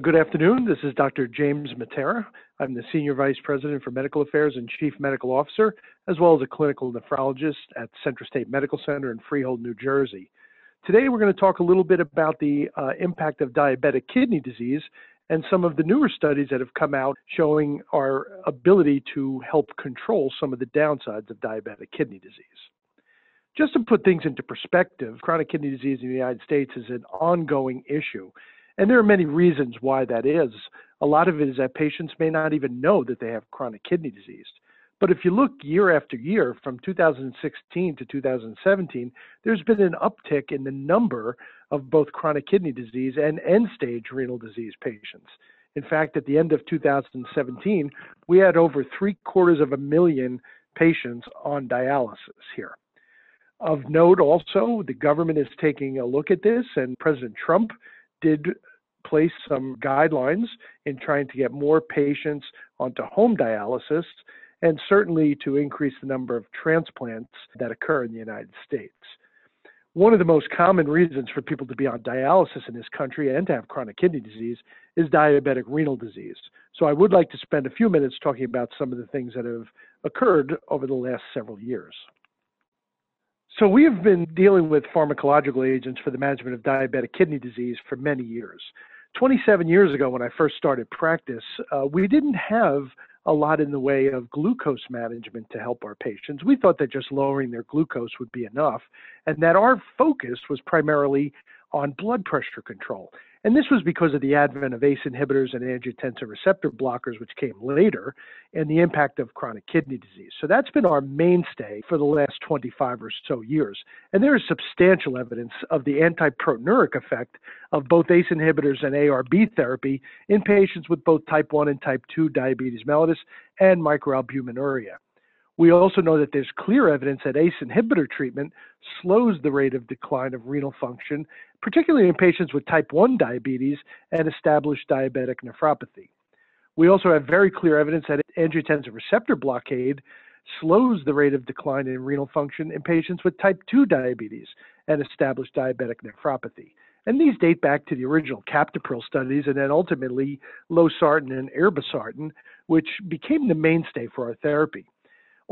Good afternoon. This is Dr. James Matera. I'm the Senior Vice President for Medical Affairs and Chief Medical Officer, as well as a clinical nephrologist at CentraState Medical Center in Freehold, New Jersey. Today, we're going to talk a little bit about the uh, impact of diabetic kidney disease and some of the newer studies that have come out showing our ability to help control some of the downsides of diabetic kidney disease. Just to put things into perspective, chronic kidney disease in the United States is an ongoing issue. And there are many reasons why that is. A lot of it is that patients may not even know that they have chronic kidney disease. But if you look year after year from 2016 to 2017, there's been an uptick in the number of both chronic kidney disease and end stage renal disease patients. In fact, at the end of 2017, we had over three quarters of a million patients on dialysis here. Of note also, the government is taking a look at this, and President Trump did place some guidelines in trying to get more patients onto home dialysis and certainly to increase the number of transplants that occur in the United States. One of the most common reasons for people to be on dialysis in this country and to have chronic kidney disease is diabetic renal disease. So I would like to spend a few minutes talking about some of the things that have occurred over the last several years. So we have been dealing with pharmacological agents for the management of diabetic kidney disease for many years. 27 years ago, when I first started practice, uh, we didn't have a lot in the way of glucose management to help our patients. We thought that just lowering their glucose would be enough, and that our focus was primarily on blood pressure control. And this was because of the advent of ACE inhibitors and angiotensin receptor blockers, which came later, and the impact of chronic kidney disease. So that's been our mainstay for the last 25 or so years. And there is substantial evidence of the antiproteinuric effect of both ACE inhibitors and ARB therapy in patients with both type 1 and type 2 diabetes mellitus and microalbuminuria. We also know that there's clear evidence that ACE inhibitor treatment slows the rate of decline of renal function, particularly in patients with type 1 diabetes and established diabetic nephropathy. We also have very clear evidence that angiotensin receptor blockade slows the rate of decline in renal function in patients with type 2 diabetes and established diabetic nephropathy. And these date back to the original captopril studies and then ultimately losartan and irbesartan, which became the mainstay for our therapy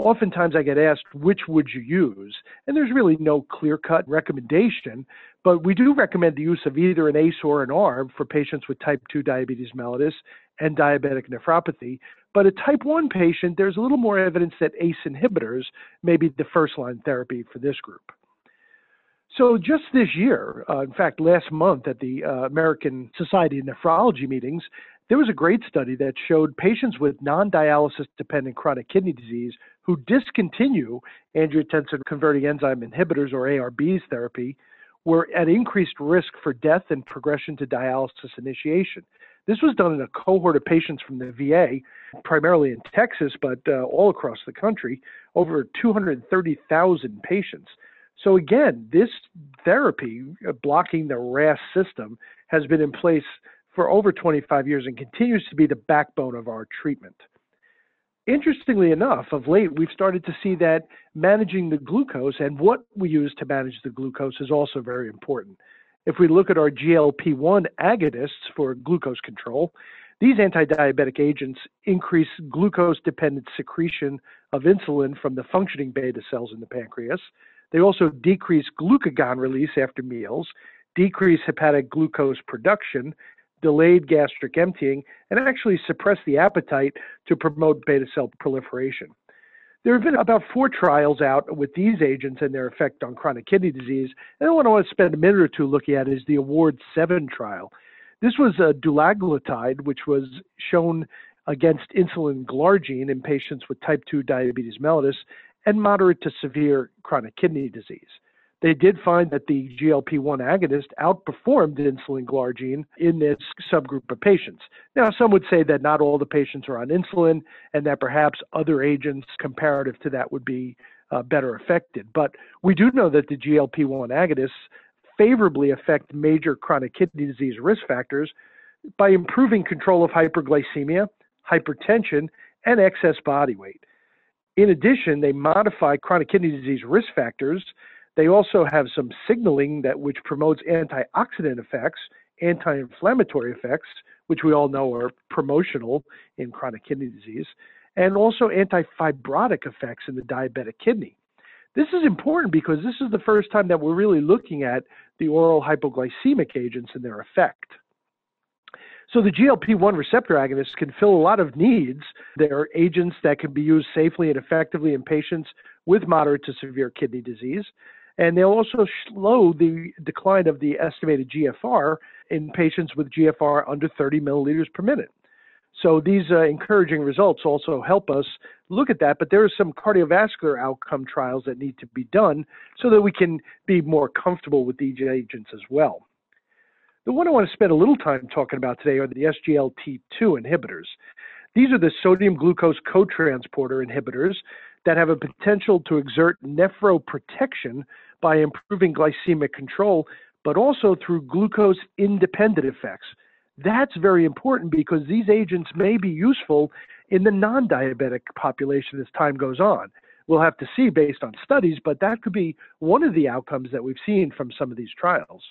oftentimes I get asked, which would you use? And there's really no clear cut recommendation, but we do recommend the use of either an ACE or an ARB for patients with type 2 diabetes mellitus and diabetic nephropathy. But a type 1 patient, there's a little more evidence that ACE inhibitors may be the first line therapy for this group. So just this year, uh, in fact, last month at the uh, American Society of Nephrology meetings, there was a great study that showed patients with non dialysis dependent chronic kidney disease who discontinue angiotensin converting enzyme inhibitors or ARBs therapy were at increased risk for death and progression to dialysis initiation. This was done in a cohort of patients from the VA, primarily in Texas, but uh, all across the country, over 230,000 patients. So, again, this therapy, uh, blocking the RAS system, has been in place for over 25 years and continues to be the backbone of our treatment. Interestingly enough, of late, we've started to see that managing the glucose and what we use to manage the glucose is also very important. If we look at our GLP 1 agonists for glucose control, these anti diabetic agents increase glucose dependent secretion of insulin from the functioning beta cells in the pancreas. They also decrease glucagon release after meals, decrease hepatic glucose production, delayed gastric emptying, and actually suppress the appetite to promote beta cell proliferation. There have been about four trials out with these agents and their effect on chronic kidney disease. And what I want to spend a minute or two looking at is the Award 7 trial. This was a dulaglutide, which was shown against insulin glargine in patients with type 2 diabetes mellitus and moderate to severe chronic kidney disease they did find that the GLP 1 agonist outperformed insulin glargine in this subgroup of patients. Now, some would say that not all the patients are on insulin and that perhaps other agents comparative to that would be uh, better affected. But we do know that the GLP 1 agonists favorably affect major chronic kidney disease risk factors by improving control of hyperglycemia, hypertension, and excess body weight. In addition, they modify chronic kidney disease risk factors they also have some signaling that which promotes antioxidant effects, anti-inflammatory effects, which we all know are promotional in chronic kidney disease, and also antifibrotic effects in the diabetic kidney. This is important because this is the first time that we're really looking at the oral hypoglycemic agents and their effect. So the GLP-1 receptor agonists can fill a lot of needs. They're agents that can be used safely and effectively in patients with moderate to severe kidney disease. And they'll also slow the decline of the estimated GFR in patients with GFR under 30 milliliters per minute. So these uh, encouraging results also help us look at that, but there are some cardiovascular outcome trials that need to be done so that we can be more comfortable with these agents as well. The one I want to spend a little time talking about today are the SGLT2 inhibitors. These are the sodium glucose cotransporter inhibitors that have a potential to exert nephroprotection by improving glycemic control, but also through glucose independent effects. That's very important because these agents may be useful in the non diabetic population as time goes on. We'll have to see based on studies, but that could be one of the outcomes that we've seen from some of these trials.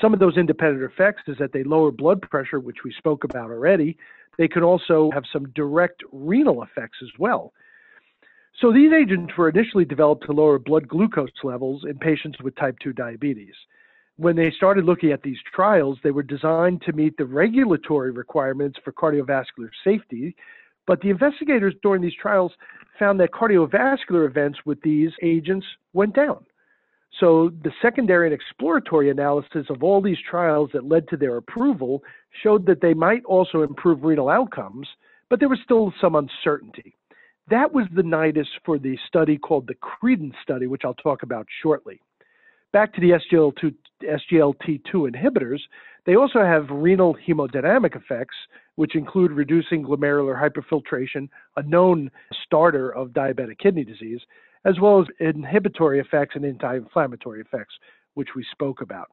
Some of those independent effects is that they lower blood pressure, which we spoke about already. They can also have some direct renal effects as well. So these agents were initially developed to lower blood glucose levels in patients with type 2 diabetes. When they started looking at these trials, they were designed to meet the regulatory requirements for cardiovascular safety, but the investigators during these trials found that cardiovascular events with these agents went down. So the secondary and exploratory analysis of all these trials that led to their approval showed that they might also improve renal outcomes, but there was still some uncertainty. That was the nidus for the study called the Credence study, which I'll talk about shortly. Back to the SGLT2, SGLT2 inhibitors, they also have renal hemodynamic effects, which include reducing glomerular hyperfiltration, a known starter of diabetic kidney disease, as well as inhibitory effects and anti inflammatory effects, which we spoke about.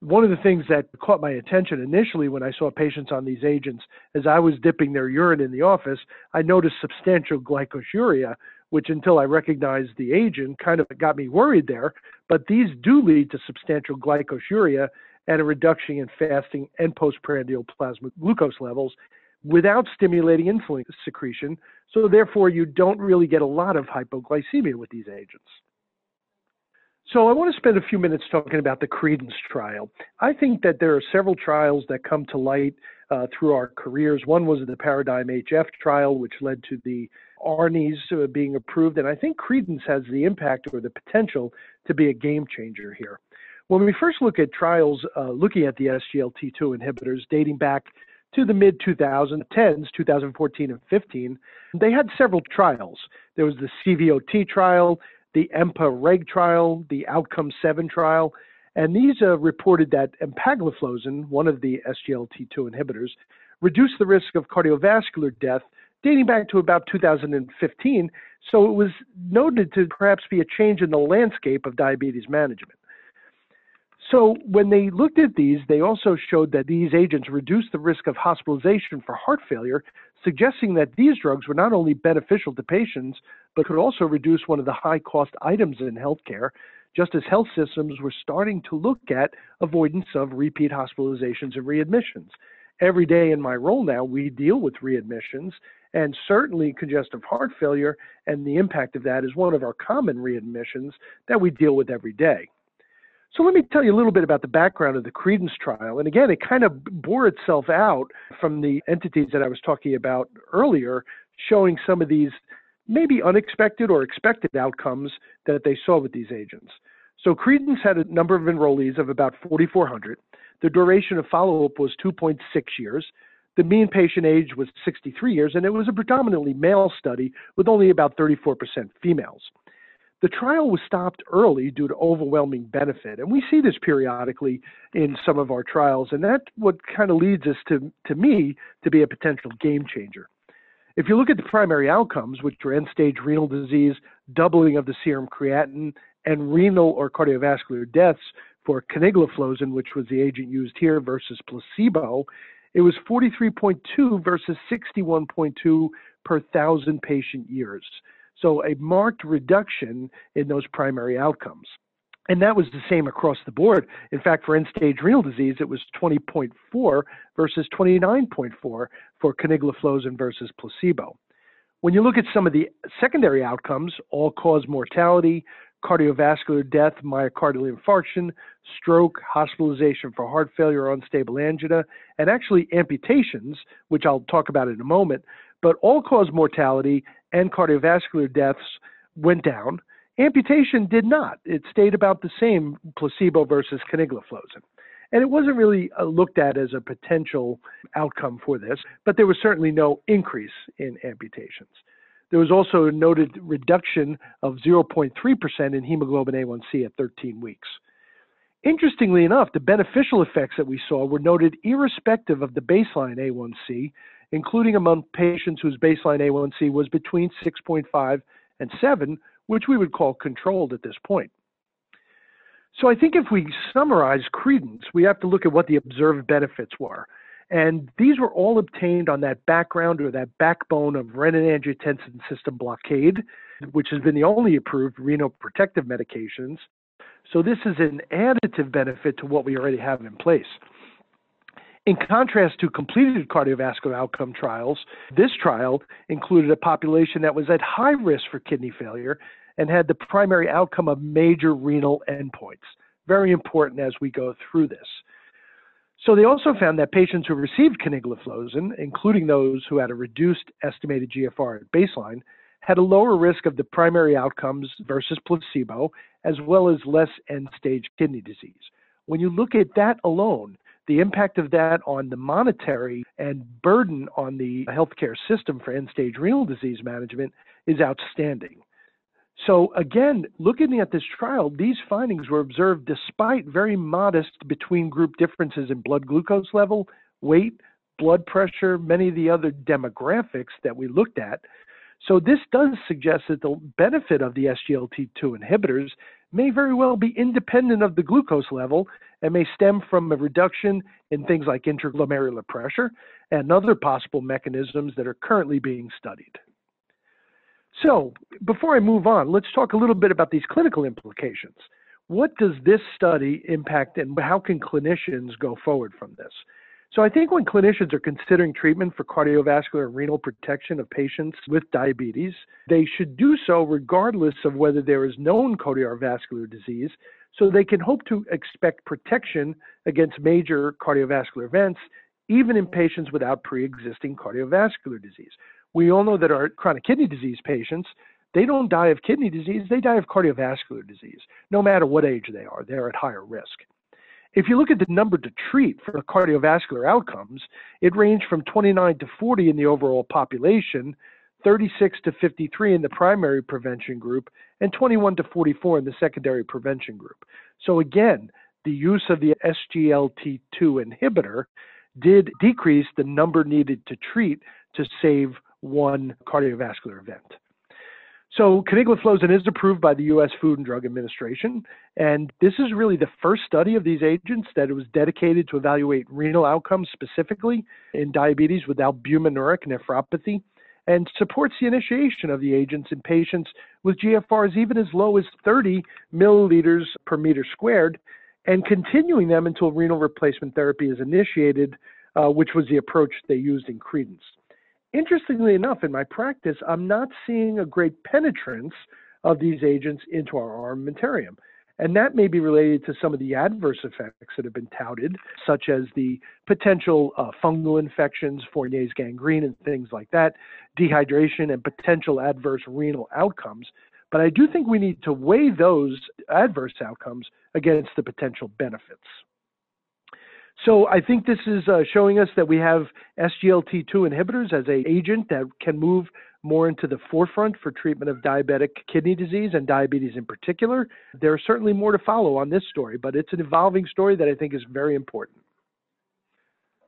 One of the things that caught my attention initially when I saw patients on these agents, as I was dipping their urine in the office, I noticed substantial glycosuria, which until I recognized the agent kind of got me worried there. But these do lead to substantial glycosuria and a reduction in fasting and postprandial plasma glucose levels without stimulating insulin secretion. So, therefore, you don't really get a lot of hypoglycemia with these agents. So, I want to spend a few minutes talking about the Credence trial. I think that there are several trials that come to light uh, through our careers. One was the Paradigm HF trial, which led to the ARNIs uh, being approved. And I think Credence has the impact or the potential to be a game changer here. When we first look at trials uh, looking at the SGLT2 inhibitors dating back to the mid 2010s, 2014 and 15, they had several trials. There was the CVOT trial, the EMPA-REG trial, the Outcome 7 trial, and these uh, reported that empagliflozin, one of the SGLT2 inhibitors, reduced the risk of cardiovascular death dating back to about 2015. So it was noted to perhaps be a change in the landscape of diabetes management. So when they looked at these, they also showed that these agents reduced the risk of hospitalization for heart failure, suggesting that these drugs were not only beneficial to patients, but could also reduce one of the high cost items in healthcare, just as health systems were starting to look at avoidance of repeat hospitalizations and readmissions. Every day in my role now, we deal with readmissions, and certainly congestive heart failure and the impact of that is one of our common readmissions that we deal with every day. So let me tell you a little bit about the background of the Credence trial. And again, it kind of bore itself out from the entities that I was talking about earlier, showing some of these maybe unexpected or expected outcomes that they saw with these agents. So Credence had a number of enrollees of about 4,400. The duration of follow-up was 2.6 years. The mean patient age was 63 years, and it was a predominantly male study with only about 34% females. The trial was stopped early due to overwhelming benefit, and we see this periodically in some of our trials, and that's what kind of leads us to, to me to be a potential game changer. If you look at the primary outcomes, which are end stage renal disease, doubling of the serum creatinine, and renal or cardiovascular deaths for canagliflozin, which was the agent used here, versus placebo, it was 43.2 versus 61.2 per thousand patient years. So a marked reduction in those primary outcomes. And that was the same across the board. In fact, for end stage renal disease, it was 20.4 versus 29.4 for canagliflozin versus placebo. When you look at some of the secondary outcomes, all cause mortality, cardiovascular death, myocardial infarction, stroke, hospitalization for heart failure, unstable angina, and actually amputations, which I'll talk about in a moment, but all cause mortality and cardiovascular deaths went down. Amputation did not. It stayed about the same placebo versus canagliflozin. And it wasn't really uh, looked at as a potential outcome for this, but there was certainly no increase in amputations. There was also a noted reduction of 0.3% in hemoglobin A1C at 13 weeks. Interestingly enough, the beneficial effects that we saw were noted irrespective of the baseline A1C, including among patients whose baseline A1C was between 6.5 and 7, which we would call controlled at this point. So I think if we summarize credence, we have to look at what the observed benefits were. And these were all obtained on that background or that backbone of renin-angiotensin system blockade, which has been the only approved renal protective medications. So this is an additive benefit to what we already have in place. In contrast to completed cardiovascular outcome trials, this trial included a population that was at high risk for kidney failure and had the primary outcome of major renal endpoints. Very important as we go through this. So they also found that patients who received canagliflozin, including those who had a reduced estimated GFR at baseline, had a lower risk of the primary outcomes versus placebo, as well as less end-stage kidney disease. When you look at that alone, the impact of that on the monetary and burden on the healthcare system for end-stage renal disease management is outstanding. So again, looking at this trial, these findings were observed despite very modest between group differences in blood glucose level, weight, blood pressure, many of the other demographics that we looked at. So this does suggest that the benefit of the SGLT2 inhibitors may very well be independent of the glucose level and may stem from a reduction in things like interglomerular pressure and other possible mechanisms that are currently being studied. So, before I move on, let's talk a little bit about these clinical implications. What does this study impact and how can clinicians go forward from this? So, I think when clinicians are considering treatment for cardiovascular and renal protection of patients with diabetes, they should do so regardless of whether there is known cardiovascular disease, so they can hope to expect protection against major cardiovascular events, even in patients without pre existing cardiovascular disease. We all know that our chronic kidney disease patients, they don't die of kidney disease, they die of cardiovascular disease. No matter what age they are, they're at higher risk. If you look at the number to treat for cardiovascular outcomes, it ranged from 29 to 40 in the overall population, 36 to 53 in the primary prevention group, and 21 to 44 in the secondary prevention group. So again, the use of the SGLT2 inhibitor did decrease the number needed to treat to save one cardiovascular event. So canagliflozin is approved by the U.S. Food and Drug Administration, and this is really the first study of these agents that was dedicated to evaluate renal outcomes specifically in diabetes with albuminuric nephropathy, and supports the initiation of the agents in patients with GFRs even as low as 30 milliliters per meter squared, and continuing them until renal replacement therapy is initiated, uh, which was the approach they used in Credence. Interestingly enough, in my practice, I'm not seeing a great penetrance of these agents into our armamentarium. And that may be related to some of the adverse effects that have been touted, such as the potential uh, fungal infections, Fournier's gangrene, and things like that, dehydration, and potential adverse renal outcomes. But I do think we need to weigh those adverse outcomes against the potential benefits. So I think this is uh, showing us that we have SGLT2 inhibitors as a agent that can move more into the forefront for treatment of diabetic kidney disease and diabetes in particular. There's certainly more to follow on this story, but it's an evolving story that I think is very important.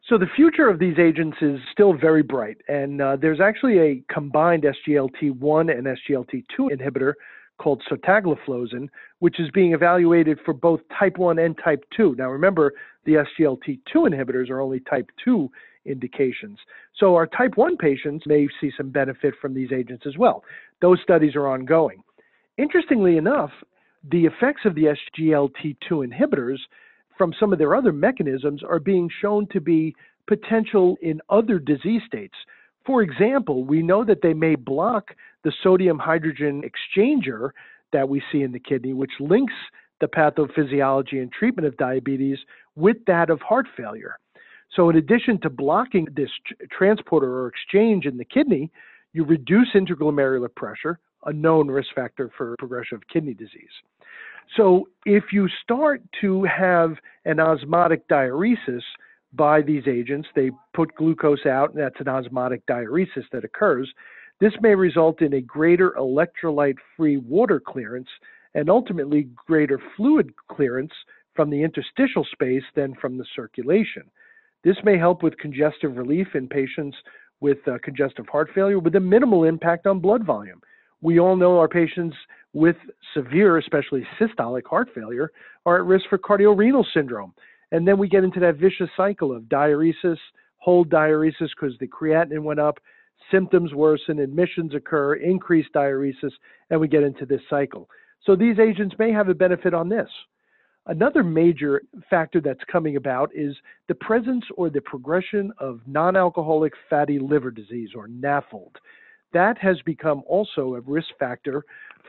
So the future of these agents is still very bright, and uh, there's actually a combined SGLT1 and SGLT2 inhibitor called sotagliflozin, which is being evaluated for both type 1 and type 2. Now remember, the SGLT2 inhibitors are only type 2 indications. So our type 1 patients may see some benefit from these agents as well. Those studies are ongoing. Interestingly enough, the effects of the SGLT2 inhibitors from some of their other mechanisms are being shown to be potential in other disease states. For example, we know that they may block the sodium hydrogen exchanger that we see in the kidney, which links the pathophysiology and treatment of diabetes with that of heart failure. So, in addition to blocking this transporter or exchange in the kidney, you reduce interglomerular pressure, a known risk factor for progression of kidney disease. So, if you start to have an osmotic diuresis by these agents, they put glucose out, and that's an osmotic diuresis that occurs. This may result in a greater electrolyte free water clearance and ultimately greater fluid clearance from the interstitial space than from the circulation. This may help with congestive relief in patients with uh, congestive heart failure with a minimal impact on blood volume. We all know our patients with severe, especially systolic heart failure, are at risk for cardiorenal syndrome. And then we get into that vicious cycle of diuresis, whole diuresis because the creatinine went up, symptoms worsen, admissions occur, increased diuresis, and we get into this cycle. So these agents may have a benefit on this. Another major factor that's coming about is the presence or the progression of non alcoholic fatty liver disease or NAFLD. That has become also a risk factor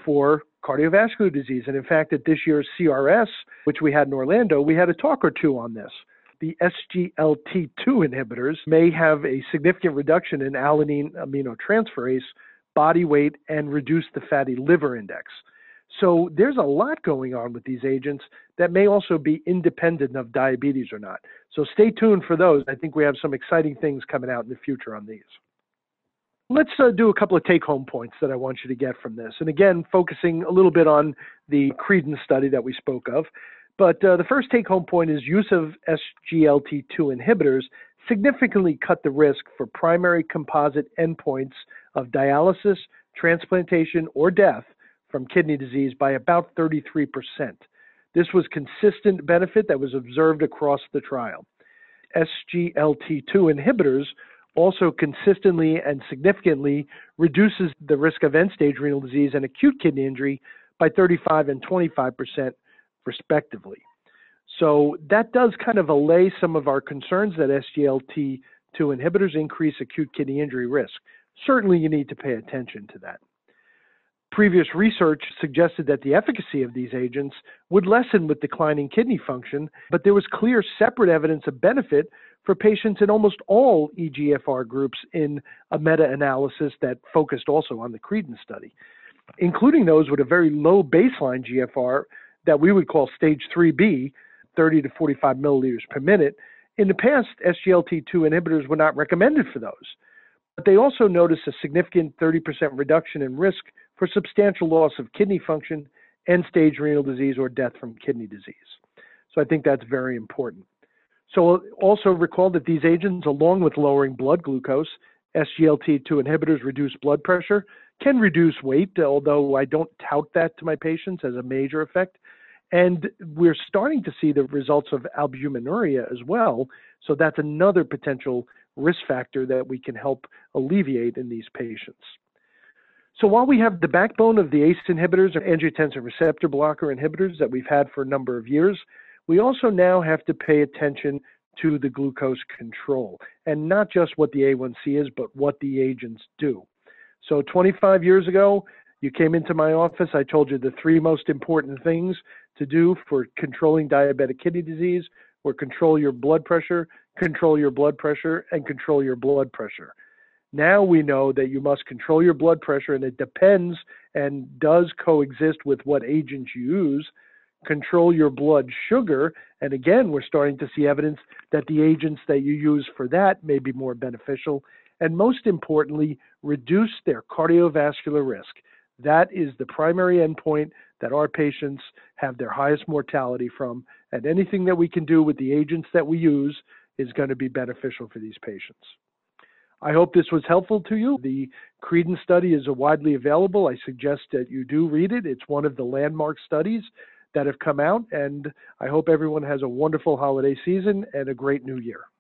for cardiovascular disease. And in fact, at this year's CRS, which we had in Orlando, we had a talk or two on this. The SGLT2 inhibitors may have a significant reduction in alanine aminotransferase, body weight, and reduce the fatty liver index. So there's a lot going on with these agents that may also be independent of diabetes or not. So stay tuned for those. I think we have some exciting things coming out in the future on these. Let's uh, do a couple of take home points that I want you to get from this. And again, focusing a little bit on the Credence study that we spoke of. But uh, the first take home point is use of SGLT2 inhibitors significantly cut the risk for primary composite endpoints of dialysis, transplantation, or death from kidney disease by about 33%. This was consistent benefit that was observed across the trial. SGLT2 inhibitors also consistently and significantly reduces the risk of end-stage renal disease and acute kidney injury by 35 and 25% respectively. So that does kind of allay some of our concerns that SGLT2 inhibitors increase acute kidney injury risk. Certainly you need to pay attention to that. Previous research suggested that the efficacy of these agents would lessen with declining kidney function, but there was clear separate evidence of benefit for patients in almost all EGFR groups in a meta analysis that focused also on the Credence study, including those with a very low baseline GFR that we would call stage 3B, 30 to 45 milliliters per minute. In the past, SGLT2 inhibitors were not recommended for those. But they also noticed a significant 30% reduction in risk for substantial loss of kidney function, end stage renal disease, or death from kidney disease. So I think that's very important. So also recall that these agents, along with lowering blood glucose, SGLT2 inhibitors reduce blood pressure, can reduce weight, although I don't tout that to my patients as a major effect. And we're starting to see the results of albuminuria as well. So that's another potential risk factor that we can help alleviate in these patients. So while we have the backbone of the ACE inhibitors or angiotensin receptor blocker inhibitors that we've had for a number of years, we also now have to pay attention to the glucose control and not just what the A1C is, but what the agents do. So 25 years ago, you came into my office, I told you the three most important things to do for controlling diabetic kidney disease were control your blood pressure, control your blood pressure, and control your blood pressure. Now we know that you must control your blood pressure, and it depends and does coexist with what agents you use. Control your blood sugar, and again, we're starting to see evidence that the agents that you use for that may be more beneficial. And most importantly, reduce their cardiovascular risk. That is the primary endpoint that our patients have their highest mortality from, and anything that we can do with the agents that we use is going to be beneficial for these patients. I hope this was helpful to you. The Credence study is widely available. I suggest that you do read it. It's one of the landmark studies that have come out, and I hope everyone has a wonderful holiday season and a great new year.